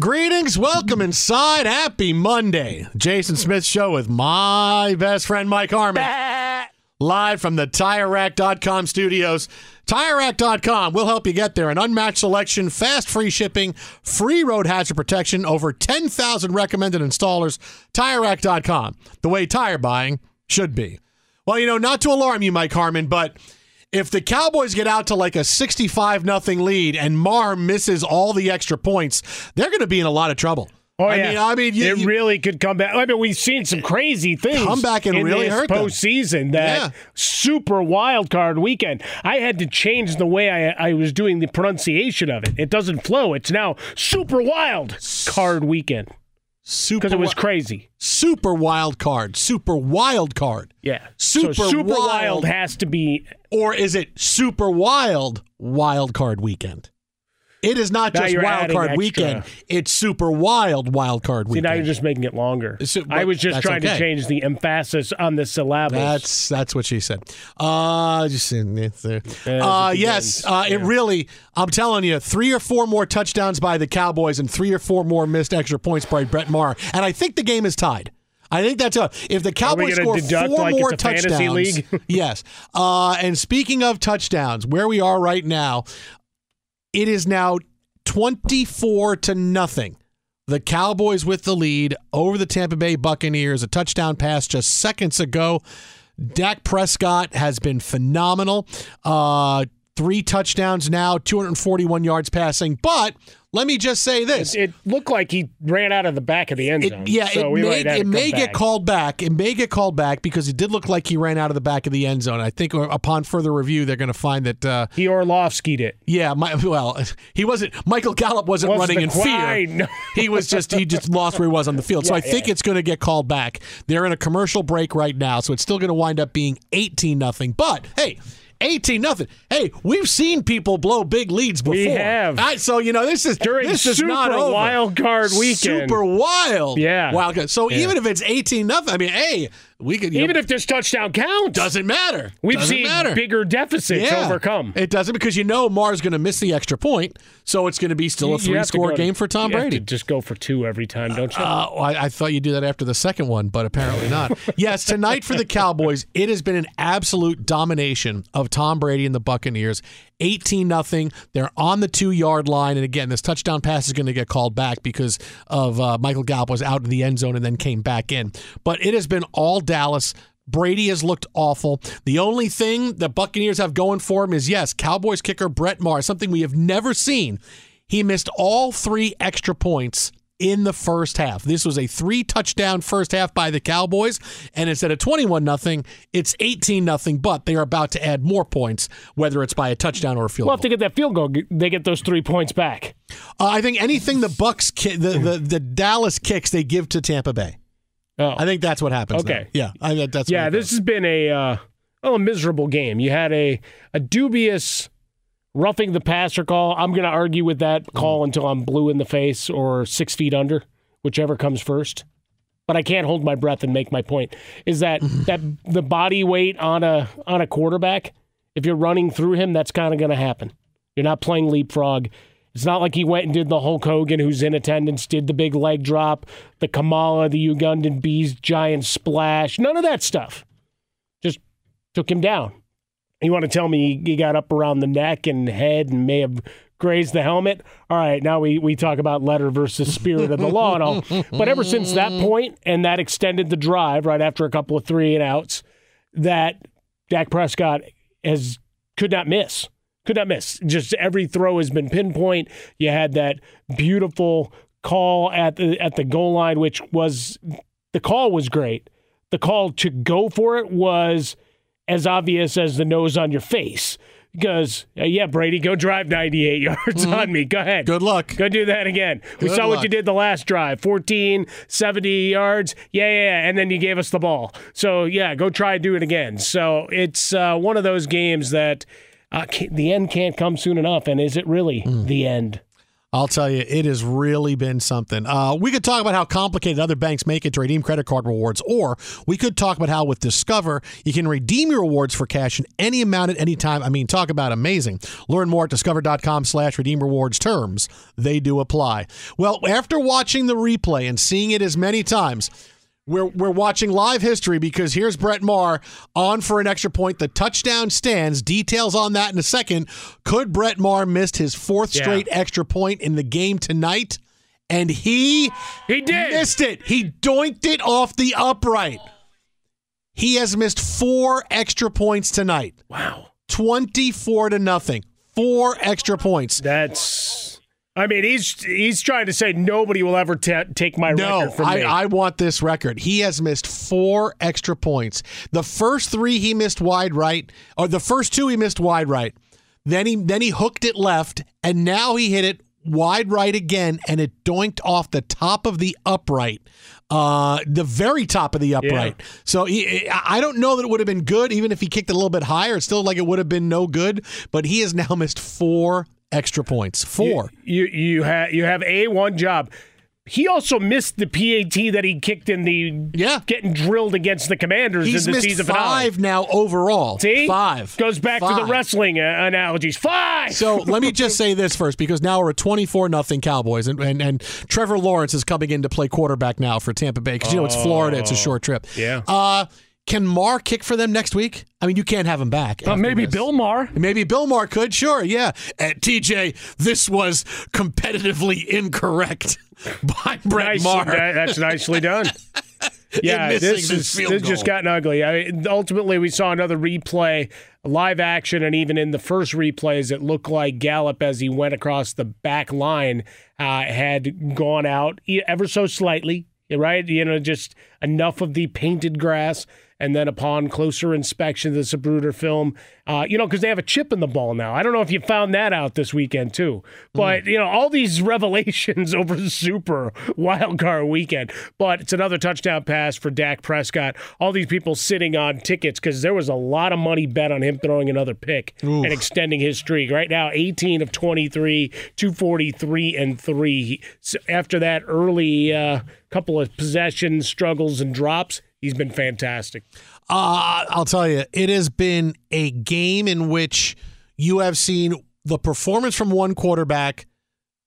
Greetings, welcome inside. Happy Monday. Jason Smith Show with my best friend Mike Harmon. Live from the TireRack.com studios. TireRack.com will help you get there. An unmatched selection, fast free shipping, free road hazard protection, over 10,000 recommended installers. TireRack.com, the way tire buying should be. Well, you know, not to alarm you, Mike Harmon, but if the Cowboys get out to like a 65 nothing lead and Maher misses all the extra points, they're going to be in a lot of trouble. Oh, I yeah. mean, I mean, you, it you- really could come back. I mean, we've seen some crazy things Come back and in really hurt them. That Yeah. super wild card weekend. I had to change the way I, I was doing the pronunciation of it. It doesn't flow. It's now super wild card weekend super because it was crazy. super wild card, super wild card, Yeah, Super so super wild. wild has to be. or is it super wild wild card weekend? It is not Now just wild card extra. weekend; it's super wild wild card See, weekend. now you're just making it longer. So- I was just trying okay. to change the emphasis on the syllables. That's that's what she said. Uh, just Uh, yes, uh, it really. I'm telling you, three or four more touchdowns by the Cowboys and three or four more missed extra points by Brett Maher, and I think the game is tied. I think that's a. If the Cowboys score four like it's more a touchdowns, league? yes. Uh, and speaking of touchdowns, where we are right now, it is now 24 to nothing. The Cowboys with the lead over the Tampa Bay Buccaneers. A touchdown pass just seconds ago. Dak Prescott has been phenomenal. Uh, three touchdowns now, 241 yards passing. But let me just say this. It looked like he ran out of the back of the end It- zone. yeah, so it may, it may get back. called back. It may get called back because it did look like he ran out of the back of the end zone. I think uh, upon further review, they're going to find that. Uh, He Orlovsky'd it. yeah, my, well, he wasn't. Michael Gallup wasn't Wasn't running in the quite, fear. he was just he just lost where he was on the field. So I Yeah, think yeah. it's going to get called back. They're in a commercial break right now, so it's still going to wind up being eighteen nothing. But hey. 18 nothing. Hey, we've seen people blow big leads before. We have. So you know this is During this is not over. wild card weekend. Super wild. Yeah. Wild card. So Yeah. even if it's 18 nothing, I mean, hey, We could Even know, if this touchdown counts, doesn't matter. we've doesn't seen matter. bigger deficits yeah. overcome. It doesn't because you know Maher's going to miss the extra point, so it's going to be still a three have to score go- game for Tom you have Brady. to just go for two every time, don't you? Uh, I, I thought you'd do that after the second one, but apparently not. yes, tonight for the Cowboys, it has been an absolute domination of Tom Brady and the Buccaneers. 18 nothing. They're on the two yard line. And again, this touchdown pass is going to get called back because of uh, Michael Gallup was out in the end zone and then came back in. But it has been all Dallas. Brady has looked awful. The only thing the Buccaneers have going for him is yes, Cowboys kicker Brett Maher, something we have never seen. He missed all three extra points in the first half. This was a three touchdown first half by the Cowboys, and instead of 21 nothing, it's 18 nothing, but they are about to add more points, whether it's by a touchdown or a field well, goal. if they get that field goal, they get those three points back. Uh, I think anything the Bucks, ki- the, the the Dallas kicks, they give to Tampa Bay. Oh, I think that's what happens. Okay. now. yeah, I, that's yeah. This has been a uh, well, a miserable game. You had a a dubious roughing the passer call. I'm going to argue with that call mm. until I'm blue in the face or six feet under, whichever comes first. But I can't hold my breath and make my point. Is that that the body weight on a on a quarterback? If you're running through him, that's kind of going to happen. You're not playing leapfrog. It's not like he went and did the Hulk Hogan, who's in attendance, did the big leg drop, the Kamala, the Ugandan bees giant splash. None of that stuff. Just took him down. You want to tell me he got up around the neck and head and may have grazed the helmet? All right, now we, we talk about letter versus spirit of the law and all. But ever since that point, and that extended the drive right after a couple of three and outs, that Dak Prescott has could not miss. Could not miss. Just every throw has been pinpoint. You had that beautiful call at the at the goal line, which was the call was great. The call to go for it was as obvious as the nose on your face. Because uh, yeah, Brady, go drive 98 yards on me. Go ahead. Good luck. Go do that again. we Good saw what you did the last drive 14, 70 yards. Yeah, yeah, yeah. And then you gave us the ball. So, yeah, go try and do it again. So, it's uh, one of those games that uh, the end can't come soon enough. And is it really Hmm. the end? I'll tell you, it has really been something. Uh, we could talk about how complicated other banks make it to redeem credit card rewards, or we could talk about how with Discover you can redeem your rewards for cash in any amount at any time. I mean, talk about amazing. Learn more at discover.com slash redeem rewards terms. They do apply. Well, after watching the replay and seeing it as many times, we're, we're watching live history because here's Brett Maher on for an extra point. The touchdown stands. Details on that in a second. Could Brett Maher missed his fourth Yeah. straight extra point in the game tonight? And he He did. missed it. He doinked it off the upright. He has missed four extra points tonight. Wow. 24 to nothing. Four extra points. That's. I mean, he's he's trying to say nobody will ever ta take my No, record from I, me. I want this record. He has missed four extra points. The first three he missed wide right, or the first two he missed wide right. Then he then he hooked it left, and now he hit it wide right again, and it doinked off the top of the upright, uh, the very top of the upright. So he, I don't know that it would have been good, even if he kicked it a little bit higher. It's still like it would have been no good. But he has now missed four extra points. Four. You you have you have a one job. He also missed the PAT that he kicked in the Yeah. getting drilled against the Commanders He's in the missed season finale. five now overall. See, five goes back to the wrestling uh, analogies. Five. So let me just say this first, because now we're at twenty four nothing Cowboys, and, and and Trevor Lawrence is coming in to play quarterback now for Tampa Bay because you know it's Florida, it's a short trip. Yeah. Uh, can Maher kick for them next week? I mean, you can't have him back. Uh, maybe this. Bill Maher. Maybe Bill Maher could, sure, yeah. And TJ, this was competitively incorrect by Brett Nice, Maher. that- that's nicely done. Yeah, this, this is, field this just gotten ugly. I mean, ultimately, we saw another replay, live action, and even in the first replays, it looked like Gallup, as he went across the back line, uh, had gone out ever so slightly, right? You know, just enough of the painted grass. And then upon closer inspection of the Zapruder film, uh, you know, because they have a chip in the ball now. I don't know if you found that out this weekend too. But, you know, all these revelations over the Super Wild Card weekend. But it's another touchdown pass for Dak Prescott. All these people sitting on tickets because there was a lot of money bet on him throwing another pick and extending his streak. Right now, 18 of 23, 243 and 3. So after that early uh, couple of possession struggles and drops, he's been fantastic. Uh, I'll tell you, it has been a game in which you have seen the performance from one quarterback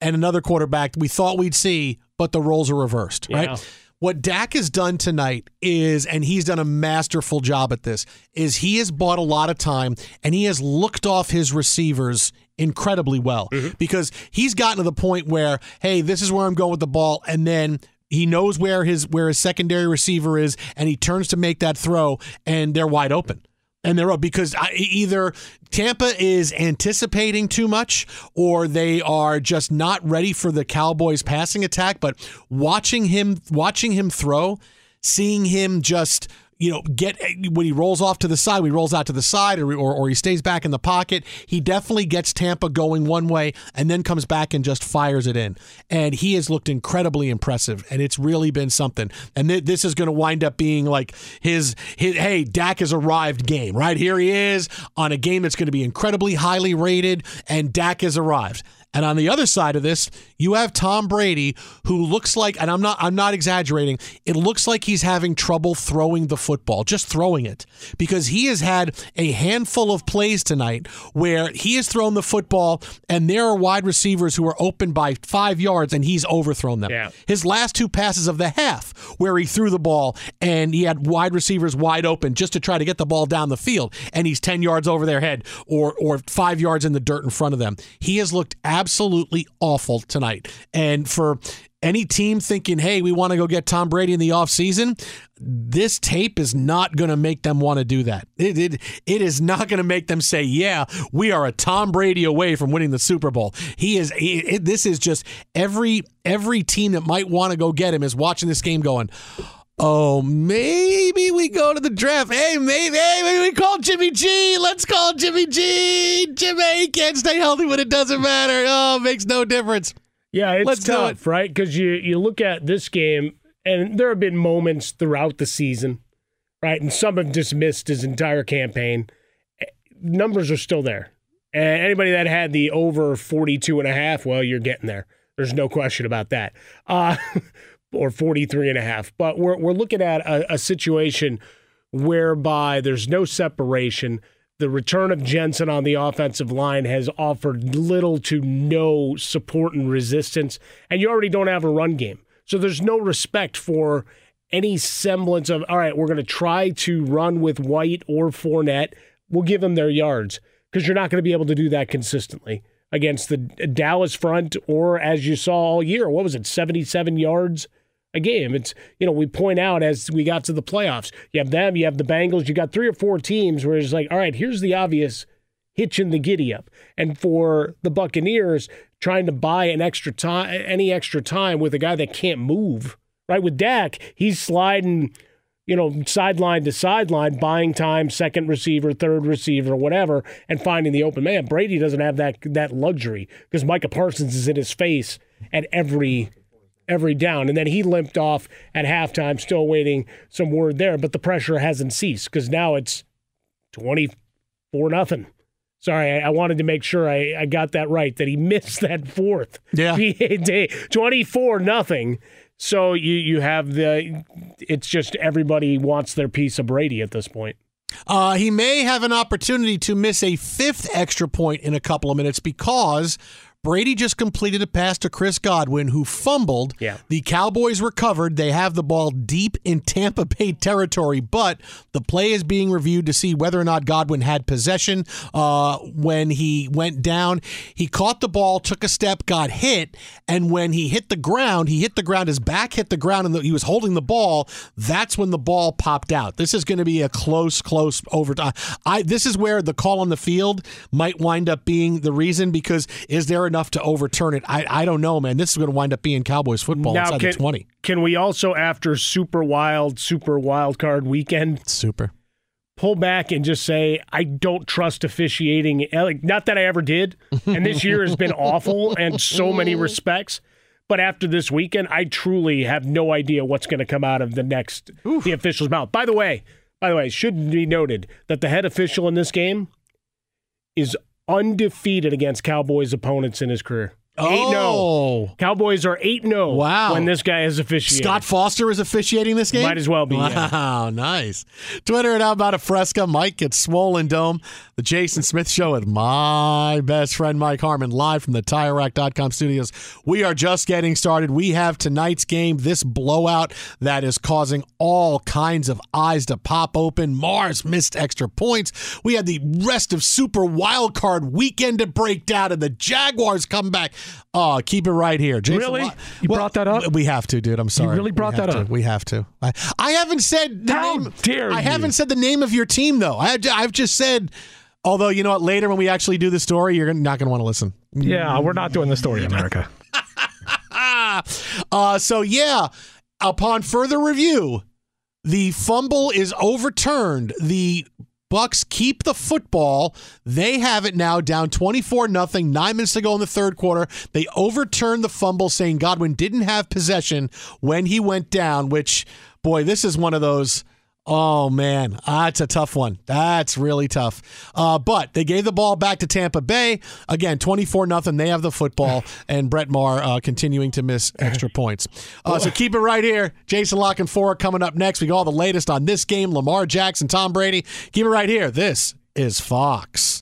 and another quarterback we thought we'd see, but the roles are reversed, Yeah. right? What Dak has done tonight is, and he's done a masterful job at this, is he has bought a lot of time and he has looked off his receivers incredibly well because he's gotten to the point where, hey, this is where I'm going with the ball, and then he knows where his where his secondary receiver is, and he turns to make that throw, and they're wide open. And they're up because either Tampa is anticipating too much or they are just not ready for the Cowboys passing attack. But watching him, watching him throw, seeing him just you know get when he rolls off to the side, when he rolls out to the side, or, or or he stays back in the pocket. He definitely gets Tampa going one way and then comes back and just fires it in. And he has looked incredibly impressive, and it's really been something. And th- this is going to wind up being like his, his hey, Dak has arrived game. Right here he is on a game that's going to be incredibly highly rated, and Dak has arrived. And on the other side of this, you have Tom Brady, who looks like, and I'm not, I'm not exaggerating. It looks like he's having trouble throwing the football, just throwing it, because he has had a handful of plays tonight where he has thrown the football, and there are wide receivers who are open by five yards, and he's overthrown them. Yeah. His last two passes of the half, where he threw the ball and he had wide receivers wide open just to try to get the ball down the field, and he's 10 yards over their head or, or five yards in the dirt in front of them. He has looked absolutely awful tonight. And for any team thinking, hey, we want to go get Tom Brady in the offseason, this tape is not going to make them want to do that. It, it, it is not going to make them say, yeah, we are a Tom Brady away from winning the Super Bowl. He is. It, this is just every every team that might want to go get him is watching this game going. Oh, maybe we go to the draft. Hey, maybe, hey, maybe we call Jimmy G. Let's call Jimmy G. Jimmy he can't stay healthy, but it doesn't matter. Oh, it makes no difference. Yeah, it's Let's tough, right? Because you you look at this game, and there have been moments throughout the season, right? And some have dismissed his entire campaign. Numbers are still there. And anybody that had the over 42 and a half, well, you're getting there. There's no question about that. Uh, or 43 and a half. But we're, we're looking at a, a situation whereby there's no separation. The return of Jensen on the offensive line has offered little to no support and resistance, and you already don't have a run game. So there's no respect for any semblance of, all right, we're going to try to run with White or Fournette. We'll give them their yards because you're not going to be able to do that consistently against the Dallas front or as you saw all year. What was it, 77 yards a game? It's, you know, we point out as we got to the playoffs, you have them, you have the Bengals, you got three or four teams where it's like, all right, here's the obvious hitch in the giddy up. And for the Buccaneers, trying to buy an extra time, any extra time with a guy that can't move, right? With Dak, he's sliding, you know, sideline to sideline, buying time, second receiver, third receiver, whatever, and finding the open man. Brady doesn't have that that luxury because Micah Parsons is in his face at every every down. And then he limped off at halftime, still waiting some word there. But the pressure hasn't ceased because now it's 24 nothing. Sorry, I, I wanted to make sure I, I got that right that he missed that fourth. Yeah. Day, 24 nothing. So you you have the it's just everybody wants their piece of Brady at this point. Uh, he may have an opportunity to miss a fifth extra point in a couple of minutes because Brady just completed a pass to Chris Godwin, who fumbled. Yeah. The Cowboys recovered. They have the ball deep in Tampa Bay territory, but the play is being reviewed to see whether or not Godwin had possession uh, when he went down. He caught the ball, took a step, got hit, and when he hit the ground, he hit the ground. His back hit the ground, and the, he was holding the ball. That's when the ball popped out. This is going to be a close, close overtime. I this is where the call on the field might wind up being the reason because is there enough to overturn it? I I don't know, man. This is going to wind up being Cowboys football inside can, the twenty. can we also, after super wild, super wild card weekend, Super. pull back and just say I don't trust officiating. Eh, Like, not that I ever did, and this year has been awful in so many respects. But after this weekend, I truly have no idea what's going to come out of the next the official's mouth. By the way, by the way, it should be noted that the head official in this game is undefeated against Cowboys opponents in his career. Eight no. Oh. Cowboys are eight no. Wow. When this guy is officiating. Scott Foster is officiating this game? Might as well be, yeah. Wow, nice. Twitter at How About a Fresca. Mike at Swollen Dome. The Jason Smith Show with my best friend Mike Harmon live from the TireRack.com studios. We are just getting started. We have tonight's game, this blowout that is causing all kinds of eyes to pop open. Maher's missed extra points. We had the rest of Super Wild Card weekend to break down, and the Jaguars come back. Oh, keep it right here. Jason, Really? You brought that up? We have to, dude. I'm sorry. You really brought that to. up? We have to. I, I haven't said the How name. dare I you. haven't said the name of your team though. I, I've just said. Although you know what, later when we actually do the story, you're not going to want to listen. Yeah, we're not doing the story, America. Uh, so yeah, upon further review, the fumble is overturned. The Bucks keep the football. They have it now down 24 nothing. 9 minutes to go in the third quarter. They overturn the fumble saying Godwin didn't have possession when he went down, which boy, this is one of those Oh man, that's a tough one. That's really tough. Uh, but they gave the ball back to Tampa Bay again, twenty-four nothing. They have the football, and Brett Maher uh, continuing to miss extra points. Uh, so keep it right here. Jason La Canfora coming up next. We got all the latest on this game. Lamar Jackson, Tom Brady. Keep it right here. This is Fox.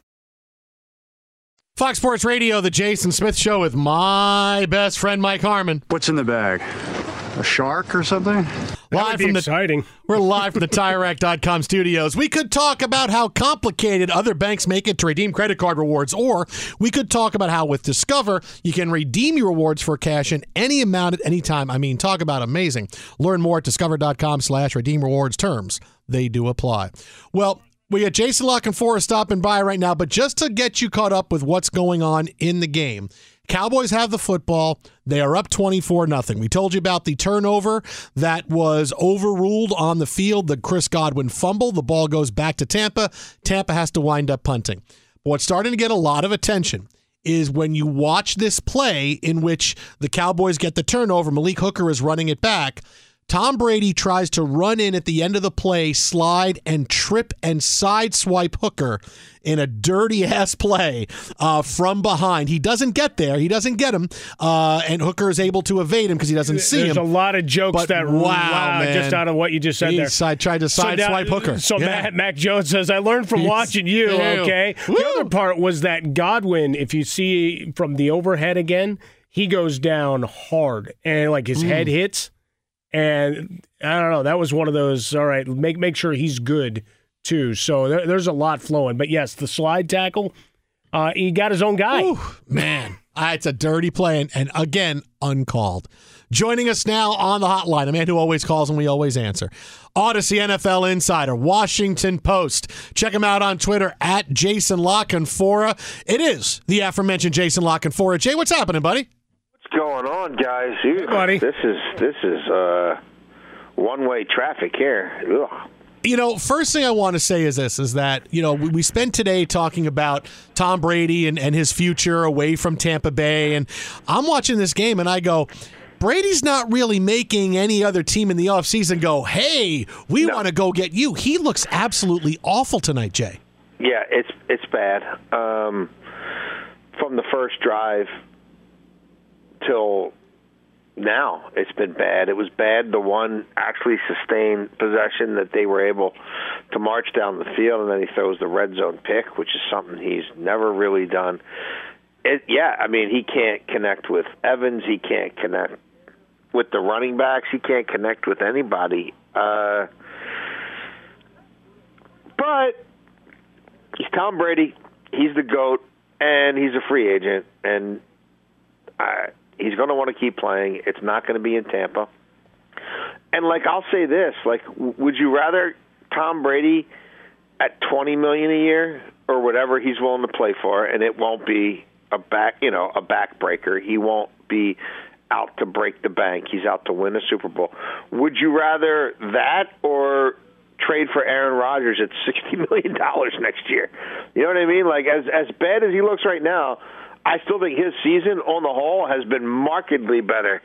Fox Sports Radio, the Jason Smith Show with my best friend Mike Harmon. What's in the bag? A shark or something? That Live would be from the exciting. We're live from the TireRack.com studios. We could talk about how complicated other banks make it to redeem credit card rewards, or we could talk about how with Discover you can redeem your rewards for cash in any amount at any time. I mean, talk about amazing. Learn more at discover.com slash redeem rewards terms. They do apply. Well, we got Jason La Canfora stopping by right now, but just to get you caught up with what's going on in the game. Cowboys have the football. They are up 24 nothing. We told you about the turnover that was overruled on the field, the Chris Godwin fumble. The ball goes back to Tampa. Tampa has to wind up punting. But what's starting to get a lot of attention is when you watch this play in which the Cowboys get the turnover, Malik Hooker is running it back. Tom Brady tries to run in at the end of the play, slide and trip and sideswipe Hooker in a dirty ass play uh, from behind. He doesn't get there. He doesn't get him, uh, and Hooker is able to evade him because he doesn't see There's him. There's a lot of jokes But that wow, wow, man. just out of what you just said He there. side- tried to So now- sideswipe Hooker. So Yeah. Matt, Mac Jones says, "I learned from He's- watching you." Ew. Okay. Woo. The other part was that Godwin, if you see from the overhead again, he goes down hard and like his Mm. head hits, and I don't know. That was one of those. All right, make make sure he's good too. So there, there's a lot flowing. But yes, the slide tackle. Uh, he got his own guy. Ooh, man, it's a dirty play, and, and again, uncalled. Joining us now on the hotline, a man who always calls and we always answer. Audacy NFL Insider, Washington Post. Check him out on Twitter at Jason La Canfora. It is the aforementioned Jason La Canfora. Jay, what's happening, buddy? Going on, guys? Ew, buddy. This is this is uh, one way traffic here. Ugh. You know, first thing I want to say is this: is that you know we, we spent today talking about Tom Brady and, and his future away from Tampa Bay, and I'm watching this game and I go. Brady's not really making any other team in the offseason go, hey, we want to go get you. He looks absolutely awful tonight, Jay. Yeah, it's it's bad. Um, from the first drive till now, it's been bad. It was bad the one actually sustained possession that they were able to march down the field, and then he throws the red zone pick, which is something he's never really done. It, yeah, I mean he can't connect with Evans. He can't connect with the running backs. He can't connect with anybody. Uh, but he's Tom Brady. He's the goat, and he's a free agent, and uh, he's going to want to keep playing. It's not going to be in Tampa. And like I'll say this, like, would you rather Tom Brady at twenty million a year or whatever he's willing to play for, and it won't be a back, you know, a backbreaker. He won't be out to break the bank. He's out to win a Super Bowl. Would you rather that or trade for Aaron Rodgers at sixty million dollars next year? You know what I mean? Like as as bad as he looks right now, I still think his season on the whole has been markedly better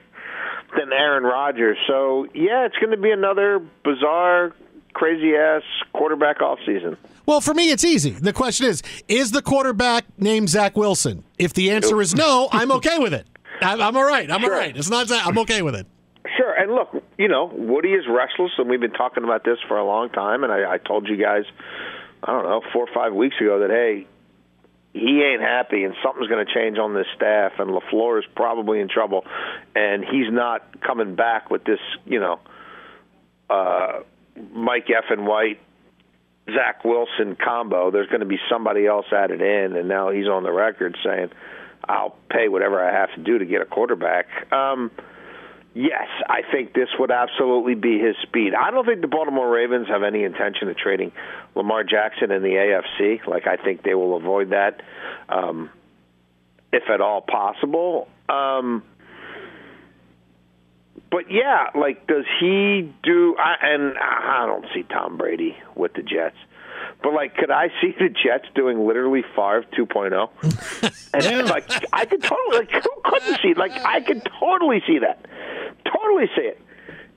than Aaron Rodgers. So yeah, it's going to be another bizarre, crazy ass quarterback off season. Well, for me, it's easy. The question is Is the quarterback named Zach Wilson? If the answer is no, I'm okay with it. I'm, I'm all right. I'm all right. It's not Zach. I'm okay with it. Sure, and look, you know, Woody is restless, and we've been talking about this for a long time. And I, I told you guys, I don't know, four or five weeks ago that hey, he ain't happy, and something's going to change on this staff, and Lafleur is probably in trouble, and he's not coming back with this, you know, uh, Mike and White, Zach Wilson combo. There's going to be somebody else added in, and now he's on the record saying, "I'll pay whatever I have to do to get a quarterback." Um, Yes, I think this would absolutely be his speed. I don't think the Baltimore Ravens have any intention of trading Lamar Jackson in the AFC. Like I think they will avoid that, um, if at all possible. Um, but yeah, like does he do? I, and I don't see Tom Brady with the Jets. But like, could I see the Jets doing literally Favre 2.0? and like, I could totally like, who couldn't see? Like, I could totally see that, totally see it.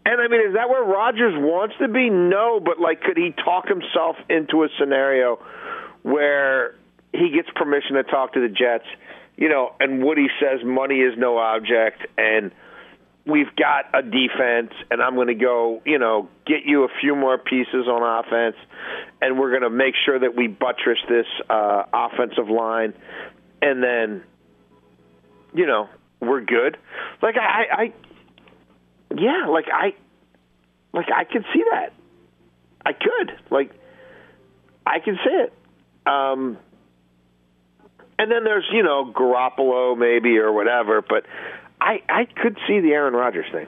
And I mean, is that where Rodgers wants to be? No, but like, could he talk himself into a scenario where he gets permission to talk to the Jets? You know, and Woody says money is no object, and we've got a defense, and I'm going to go, you know, get you a few more pieces on offense, and we're going to make sure that we buttress this uh, offensive line, and then, you know, we're good. Like I, I, yeah, like I, like I could see that. I could, like, I can see it. Um, and then there's, you know, Garoppolo maybe or whatever, but I I could see the Aaron Rodgers thing.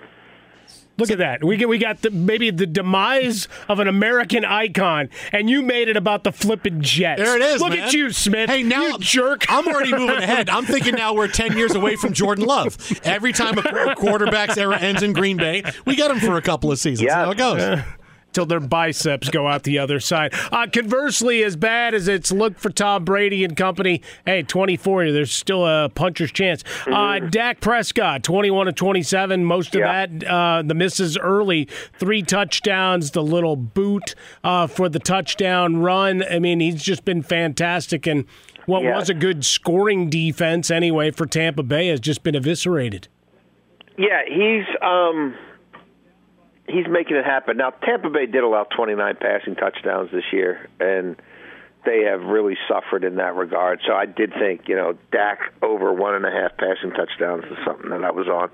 Look at that. We get we got the, maybe the demise of an American icon, and you made it about the flipping Jets. There it is. Look man. at you, Smith. Hey, now you jerk. I'm already moving ahead. I'm thinking now we're 10 years away from Jordan Love. Every time a quarterback's era ends in Green Bay, we get him for a couple of seasons. Yeah. That's how it goes. Uh, till their biceps go out the other side. Uh, conversely, as bad as it's looked for Tom Brady and company, hey, 24, there's still a puncher's chance. Uh, Dak Prescott, 21 to 27, most of Yeah. that, uh, the misses early, three touchdowns, the little boot uh, for the touchdown run. I mean, he's just been fantastic. And what Yeah. was a good scoring defense anyway for Tampa Bay has just been eviscerated. Yeah, he's um he's making it happen. Now Tampa Bay did allow 29 passing touchdowns this year and they have really suffered in that regard. So I did think, you know, Dak over one and a half passing touchdowns is something that I was on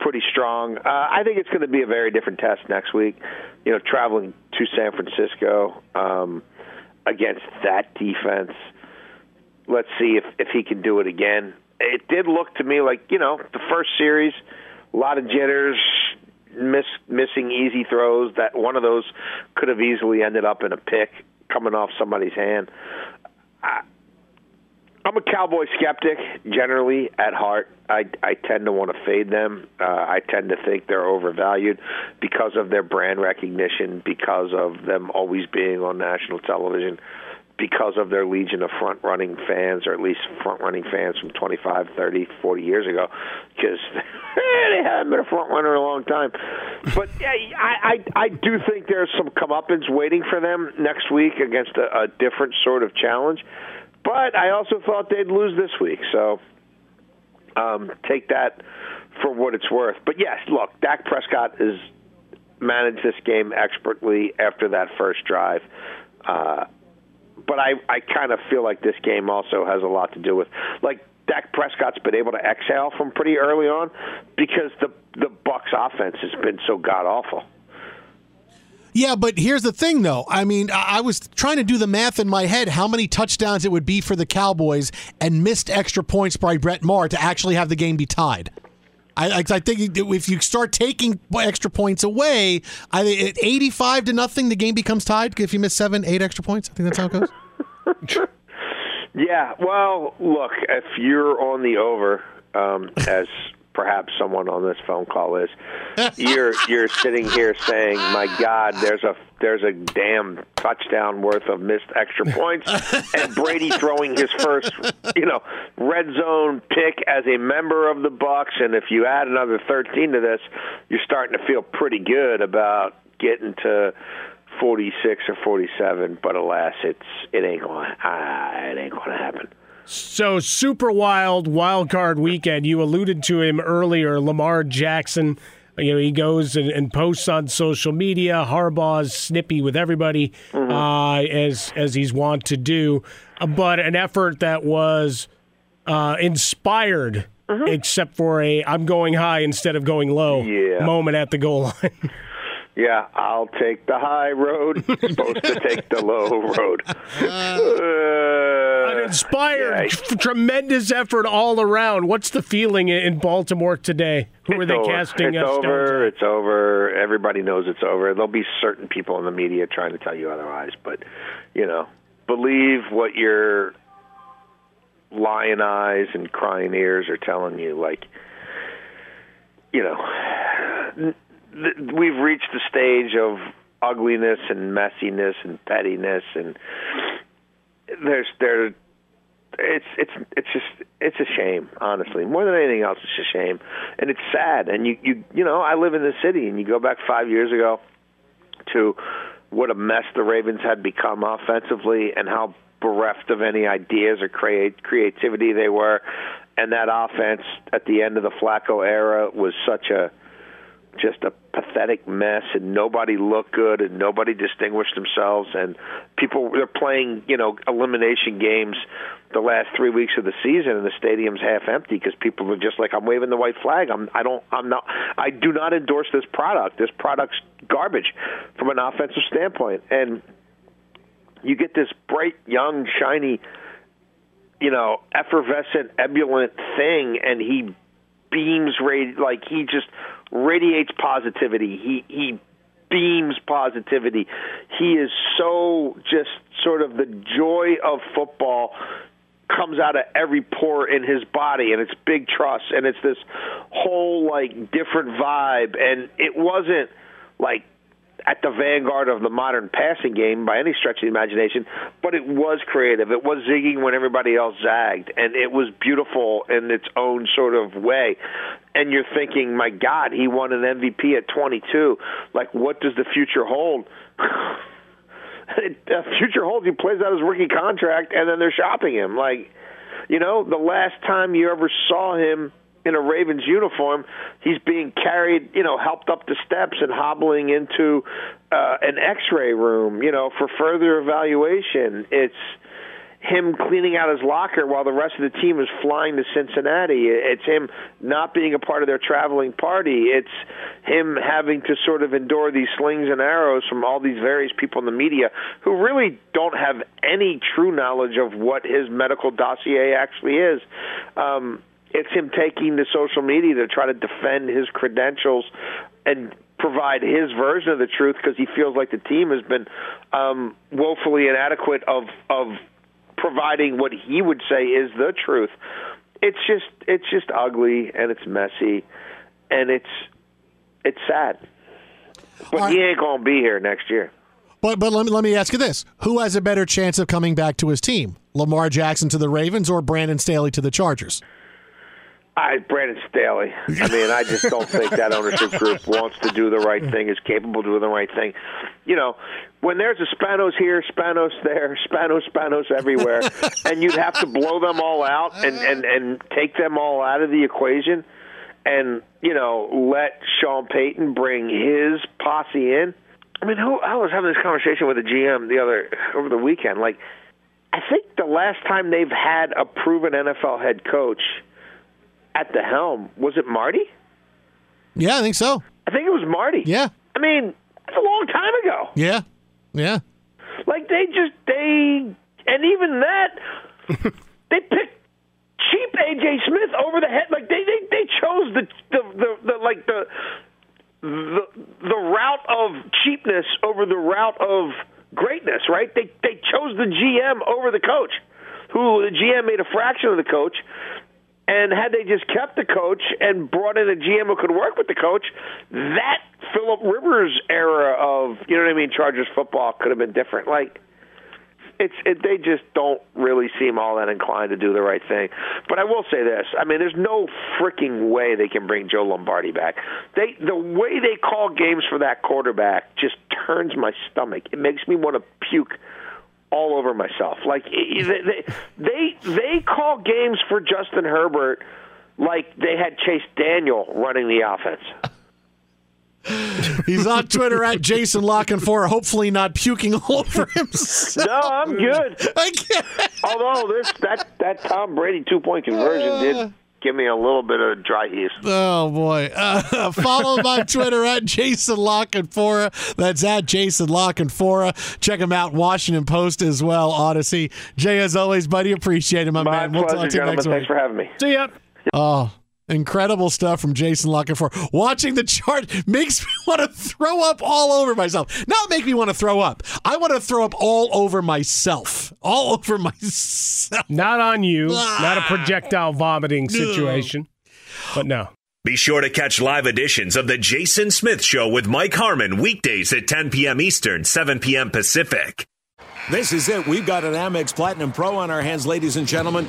pretty strong. Uh, I think it's going to be a very different test next week. You know, traveling to San Francisco um, against that defense. Let's see if if he can do it again. It did look to me like you know the first series, a lot of jitters, miss missing easy throws. That one of those could have easily ended up in a pick coming off somebody's hand. I, I'm a Cowboy skeptic generally at heart. I I tend to want to fade them. Uh, I tend to think they're overvalued because of their brand recognition, because of them always being on national television, because of their legion of front running fans, or at least front running fans from 25, 30, 40 years ago, because they haven't been a front runner in a long time. But I, I I do think there's some comeuppance waiting for them next week against a, a different sort of challenge. But I also thought they'd lose this week, so um, take that for what it's worth. But yes, look, Dak Prescott has managed this game expertly after that first drive. Uh, but I, I kind of feel like this game also has a lot to do with like Dak Prescott's been able to exhale from pretty early on because the the Bucks offense has been so god awful. Yeah, but here's the thing, though. I mean, I was trying to do the math in my head how many touchdowns it would be for the Cowboys and missed extra points by Brett Maher to actually have the game be tied. I, I I think if you start taking extra points away, I at 85 to nothing, the game becomes tied. If you miss seven, eight extra points, I think that's how it goes. Yeah, well, look, if you're on the over, um, as perhaps someone on this phone call is, you're you're sitting here saying, "My God, there's a there's a damn touchdown worth of missed extra points, and Brady throwing his first, you know, red zone pick as a member of the Bucks, and if you add another 13 to this, you're starting to feel pretty good about getting to." 46 or 47, but alas, it's it ain't going uh, it ain't going to happen. So super wild wild card weekend. You alluded to him earlier, Lamar Jackson. You know he goes and, and posts on social media. Harbaugh's snippy with everybody, uh, as as he's wont to do. Uh, But an effort that was uh, inspired, except for a "I'm going high instead of going low" Yeah. moment at the goal line. Yeah, I'll take the high road. supposed to take the low road. Uh, An inspired, yeah. f- tremendous effort all around. What's the feeling in- Baltimore today? Who are they over. casting It's over. It's over. Everybody knows it's over. There'll be certain people in the media trying to tell you otherwise, but you know, believe what your lion eyes and crying ears are telling you. Like, you know, we've reached the stage of ugliness and messiness and pettiness, and there's there it's it's it's just it's a shame honestly. More than anything else it's a shame. And it's sad. And you you you know i live in the city and you go back five years ago to what a mess the ravens had become offensively and how bereft of any ideas or create creativity they were. And that offense at the end of the flacco era was such a just a pathetic mess and nobody looked good and nobody distinguished themselves and people they're playing you know elimination games the last three weeks of the season and the stadium's half empty because people are just like I'm waving the white flag. I'm I don't I'm not I do not endorse this product. This product's garbage from an offensive standpoint. And you get this bright young shiny you know effervescent ebullient thing and he beams radi- like he just radiates positivity. He he beams positivity. He is so just sort of the joy of football comes out of every pore in his body and it's big trust and it's this whole like different vibe and it wasn't like at the vanguard of the modern passing game by any stretch of the imagination, but it was creative. It was zigging when everybody else zagged, and it was beautiful in its own sort of way. And you're thinking, my God, he won an MVP at 22. Like, what does the future hold? the future holds he plays out his rookie contract, and then they're shopping him. Like, you know, the last time you ever saw him in a Ravens uniform, he's being carried, you know, helped up the steps and hobbling into uh, an X-ray room, you know, for further evaluation. It's him cleaning out his locker while the rest of the team is flying to Cincinnati. It's him not being a part of their traveling party. It's him having to sort of endure these slings and arrows from all these various people in the media who really don't have any true knowledge of what his medical dossier actually is. Um, it's him taking to social media to try to defend his credentials and provide his version of the truth because he feels like the team has been um, woefully inadequate of of providing what he would say is the truth. It's just it's just ugly and it's messy and it's it's sad. But right. he ain't gonna be here next year. But but let me let me ask you this: Who has a better chance of coming back to his team, Lamar Jackson to the Ravens or Brandon Staley to the Chargers? I Brandon Staley. I mean, I just don't think that ownership group wants to do the right thing, is capable of doing the right thing. You know, when there's a Spanos here, Spanos there, Spanos, Spanos everywhere, and you'd have to blow them all out and and and take them all out of the equation, and you know, let Sean Payton bring his posse in. I mean, who? I was having this conversation with a GM the other over the weekend. Like, I think the last time they've had a proven NFL head coach at the helm. Was it Marty? Yeah, I think so. I think it was Marty. Yeah. I mean, it's a long time ago. Yeah. Yeah. Like they just they and even that they picked cheap AJ Smith over the head. Like they they, they chose the the, the the like the the the route of cheapness over the route of greatness, right? They they chose the GM over the coach, who the GM made a fraction of the coach, and had they just kept the coach and brought in a GM who could work with the coach, that Philip Rivers era of you know what I mean, Chargers football could have been different. Like it's it, they just don't really seem all that inclined to do the right thing. But I will say this: I mean, there's no freaking way they can bring Joe Lombardi back. They the way they call games for that quarterback just turns my stomach. It makes me want to puke all over myself. Like they they they call games for Justin Herbert like they had Chase Daniel running the offense. He's on Twitter at Jason La Canfora, hopefully not puking all over himself. No, I'm good. Although this that that Tom Brady two point conversion did give me a little bit of dry heat. Oh boy! Uh, follow my Twitter at Jason La Canfora. That's at Jason La Canfora. Check him out, Washington Post as well, Audacy. Jay, as always, buddy, appreciate him, my, my man. We'll talk to you gentlemen. next Thanks for having me. See ya. Oh. Incredible stuff from Jason La Canfora. Watching the chart makes me want to throw up all over myself. Not make me want to throw up. I want to throw up all over myself. All over myself. Not on you. Ah. Not a projectile vomiting situation. But no. Be sure to catch live editions of The Jason Smith Show with Mike Harmon weekdays at 10 p.m. Eastern, 7 p.m. Pacific. This is it. We've got an Amex Platinum Pro on our hands, ladies and gentlemen.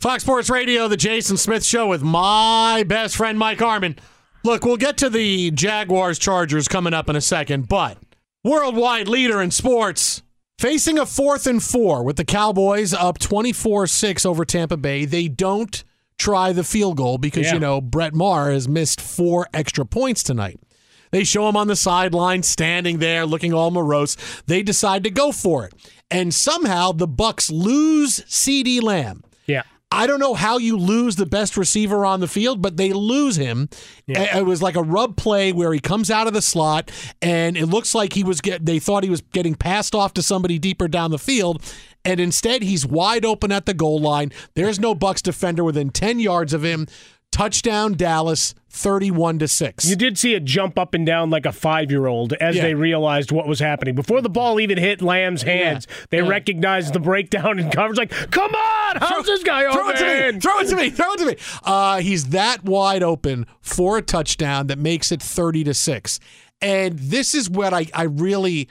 Fox Sports Radio, the Jason Smith Show with my best friend Mike Harmon. Look, we'll get to the Jaguars Chargers coming up in a second, but worldwide leader in sports facing a fourth and four with the Cowboys up 24 6 over Tampa Bay. They don't try the field goal because, Yeah. you know, Brett Maher has missed four extra points tonight. They show him on the sideline standing there looking all morose. They decide to go for it. And somehow the Bucks lose CeeDee Lamb. Yeah. I don't know how you lose the best receiver on the field, but they lose him. It it was like a rub play where he comes out of the slot, and it looks like he was get. They thought he was getting passed off to somebody deeper down the field, and instead he's wide open at the goal line. There's no Bucks defender within ten yards of him. Touchdown Dallas, thirty-one to six. You did see it jump up and down like a five year old as Yeah. they realized what was happening. Before the ball even hit Lamb's hands, they Yeah. recognized the breakdown in coverage. Like, come on, how's this guy Throw it to me! Throw it to me! Throw it to me! Uh, he's that wide open for a touchdown that makes it thirty to six. And this is what I, I really,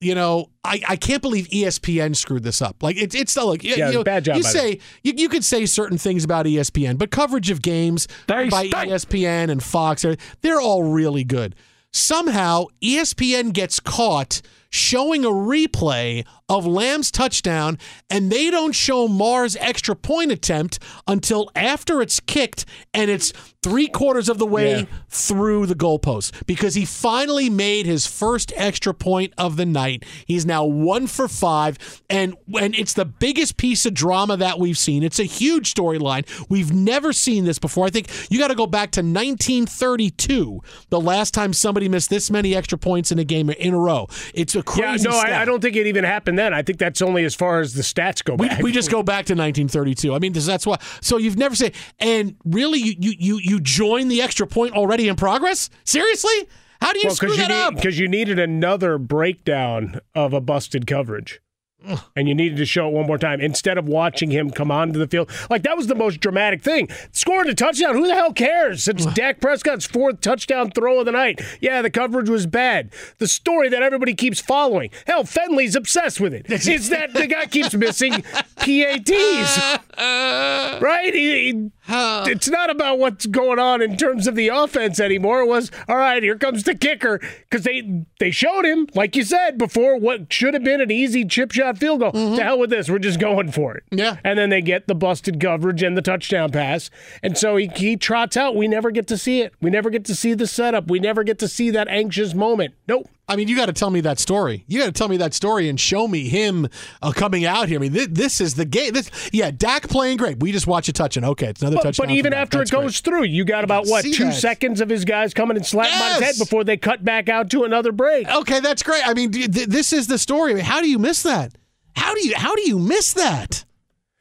you know, I, I can't believe ESPN screwed this up. Like it's it's still like Yeah, you, know, a bad job You say you, you could say certain things about ESPN, but coverage of games by E ESPN and Fox, they're- they're all really good. Somehow ESPN gets caught showing a replay of Lamb's touchdown, and they don't show Maher's extra point attempt until after it's kicked and it's three quarters of the way Yeah. through the goalpost because he finally made his first extra point of the night. He's now one for five, and and it's the biggest piece of drama that we've seen. It's a huge storyline. We've never seen this before. I think you got to go back to 1932, the last time somebody missed this many extra points in a game in a row. It's a crazy. Yeah, no. I, I don't think it even happened then. I think that's only as far as the stats go We, back. we just go back to 1932. I mean, that's why. So you've never seen, and really, you you you you join the extra point already in progress. Seriously, how do you well, screw because you, that up? need, 'cause you needed another breakdown of a busted coverage. And you needed to show it one more time instead of watching him come onto the field. Like, that was the most dramatic thing. Scoring a touchdown, who the hell cares? It's Dak Prescott's fourth touchdown throw of the night. Yeah, the coverage was bad. The story that everybody keeps following, hell, Fenley's obsessed with it. it, is that the guy keeps missing PATs. right? He- he- it's not about what's going on in terms of the offense anymore. It was all right. Here comes the kicker because they they showed him, like you said before, what should have been an easy chip shot field goal. To hell with this, we're just going for it. Yeah. and then they get the busted coverage and the touchdown pass, and so he, he trots out. We never get to see it. We never get to see the setup. We never get to see that anxious moment. Nope. I mean, you got to tell me that story. You got to tell me that story and show me him uh, coming out here. I mean, this, this is the game. This, yeah, Dak playing great. We just watch a touch and okay, it's another But, touchdown. but even after That's it goes through, you got about what two that. seconds of his guys coming and slapping on his head before they cut back out to another break. Okay, that's great. I mean, th- th- this is the story. I mean, how do you miss that? How do you how do you miss that?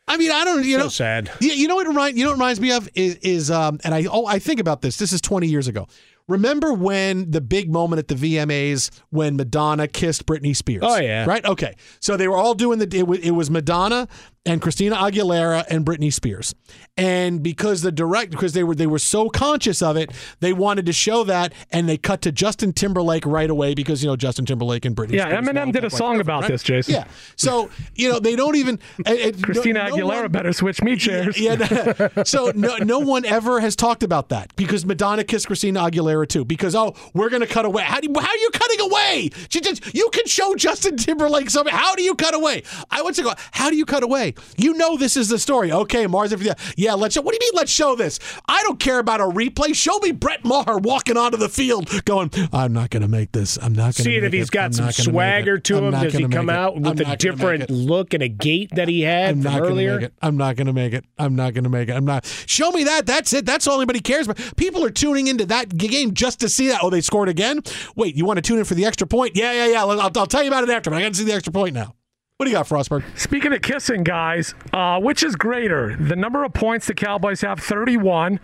I mean, I don't. You So know, sad. You, you know what remind you know what reminds me of is is um and I oh I think about this. This is twenty years ago. Remember when the big moment at the VMAs when Madonna kissed Britney Spears? Oh, yeah. right. Okay, so they were all doing the. It was, it was Madonna and Christina Aguilera and Britney Spears, and because the direct because they were they were so conscious of it, they wanted to show that, and they cut to Justin Timberlake right away because you know Justin Timberlake and Britney. Yeah, Spears Eminem did a song about right? this, Jason. Yeah, so you know they don't even. uh, Christina no- no Aguilera one- better switch me chairs. yeah. no- so no, no one ever has talked about that because Madonna kissed Christina Aguilera too. Because oh, we're gonna cut away. How do you, how are you cutting away? She just, you can show Justin Timberlake something. How do you cut away? I want to go. How do you cut away? You know this is the story. Okay, Maher. If yeah, yeah, let's. Show, what do you mean? Let's show this. I don't care about a replay. Show me Brett Maher walking onto the field, going. I'm not gonna make this. I'm not gonna. Seeing make if he's it. got I'm some not gonna make swagger to I'm him. Does he come it. out with a not gonna make different look and a gait that he had I'm from not earlier? gonna make it. I'm not gonna make it. I'm not gonna make it. I'm not. Show me that. That's it. That's all anybody cares about. People are tuning into that game just to see that. Oh, they scored again. Wait, you want to tune in for the extra point? Yeah, yeah, yeah. I'll, I'll tell you about it after. But I got to see the extra point now. What do you got, Frostberg? Speaking of kissing, guys, uh, which is greater, the number of points the Cowboys have, 31,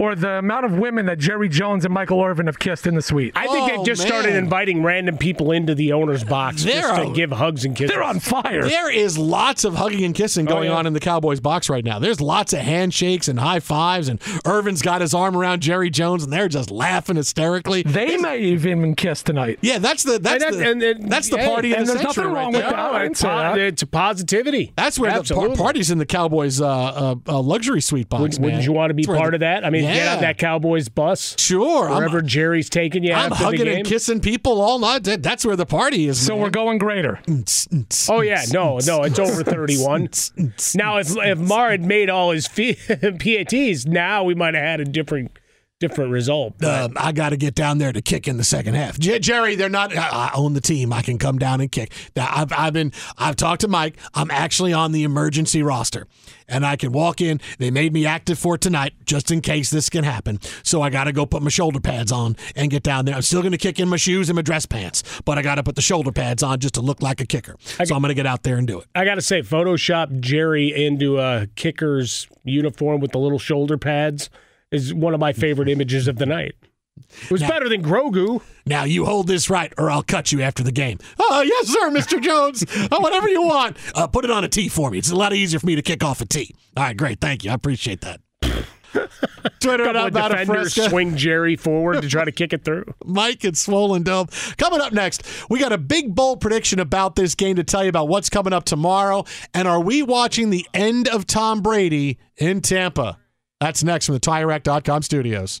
or the amount of women that Jerry Jones and Michael Irvin have kissed in the suite? I think Oh, they've just man. started inviting random people into the owner's box They're just to a- give hugs and kisses. They're on fire. There is lots of hugging and kissing Oh, going yeah. on in the Cowboys box right now. There's lots of handshakes and high fives, and Irvin's got his arm around Jerry Jones, and they're just laughing hysterically. They may even kiss tonight. Yeah, that's the that's And the and- and- that's the hey, party and of the there's century nothing right wrong with that. I it's, say po- it's positivity. That's where Absolutely. the par- parties in the Cowboys uh, uh, uh, luxury suite box. Would, man. wouldn't you want to be That's part the- of that? I mean, get Yeah. on that Cowboys bus. Sure, I'm- Wherever Jerry's taking you I'm after the hugging and kissing people all night. That's where the party is. So man. we're going greater. Oh yeah, no, no, it's over thirty-one. now, if if Maher had made all his PATs, now we might have had a different different result. Um, I got to get down there to kick in the second half. J- Jerry, they're not. I, I own the team. I can come down and kick. Now, I've, I've been. I've talked to Mike. I'm actually on the emergency roster, and I can walk in. They made me active for tonight, just in case this can happen. So I got to go put my shoulder pads on and get down there. I'm still going to kick in my shoes and my dress pants, but I got to put the shoulder pads on just to look like a kicker. So I'm going to get out there and do it. I got to say, Photoshop Jerry into a kicker's uniform with the little shoulder pads is one of my favorite images of the night. It was Now- better than Grogu. Now you hold this right, or I'll cut you after the game. Oh yes, sir, Mister Jones. Oh, whatever you want. Uh, put it on a tee for me. It's a lot easier for me to kick off a tee. All right, great. Thank you. I appreciate that. Twitter Couple about a defenders fresca. swing Jerry forward to try to kick it through. Mike and Swollen Dome. Coming up next, we got a big bold prediction about this game to tell you about what's coming up tomorrow. And are we watching the end of Tom Brady in Tampa? That's next from the TireRack.com studios.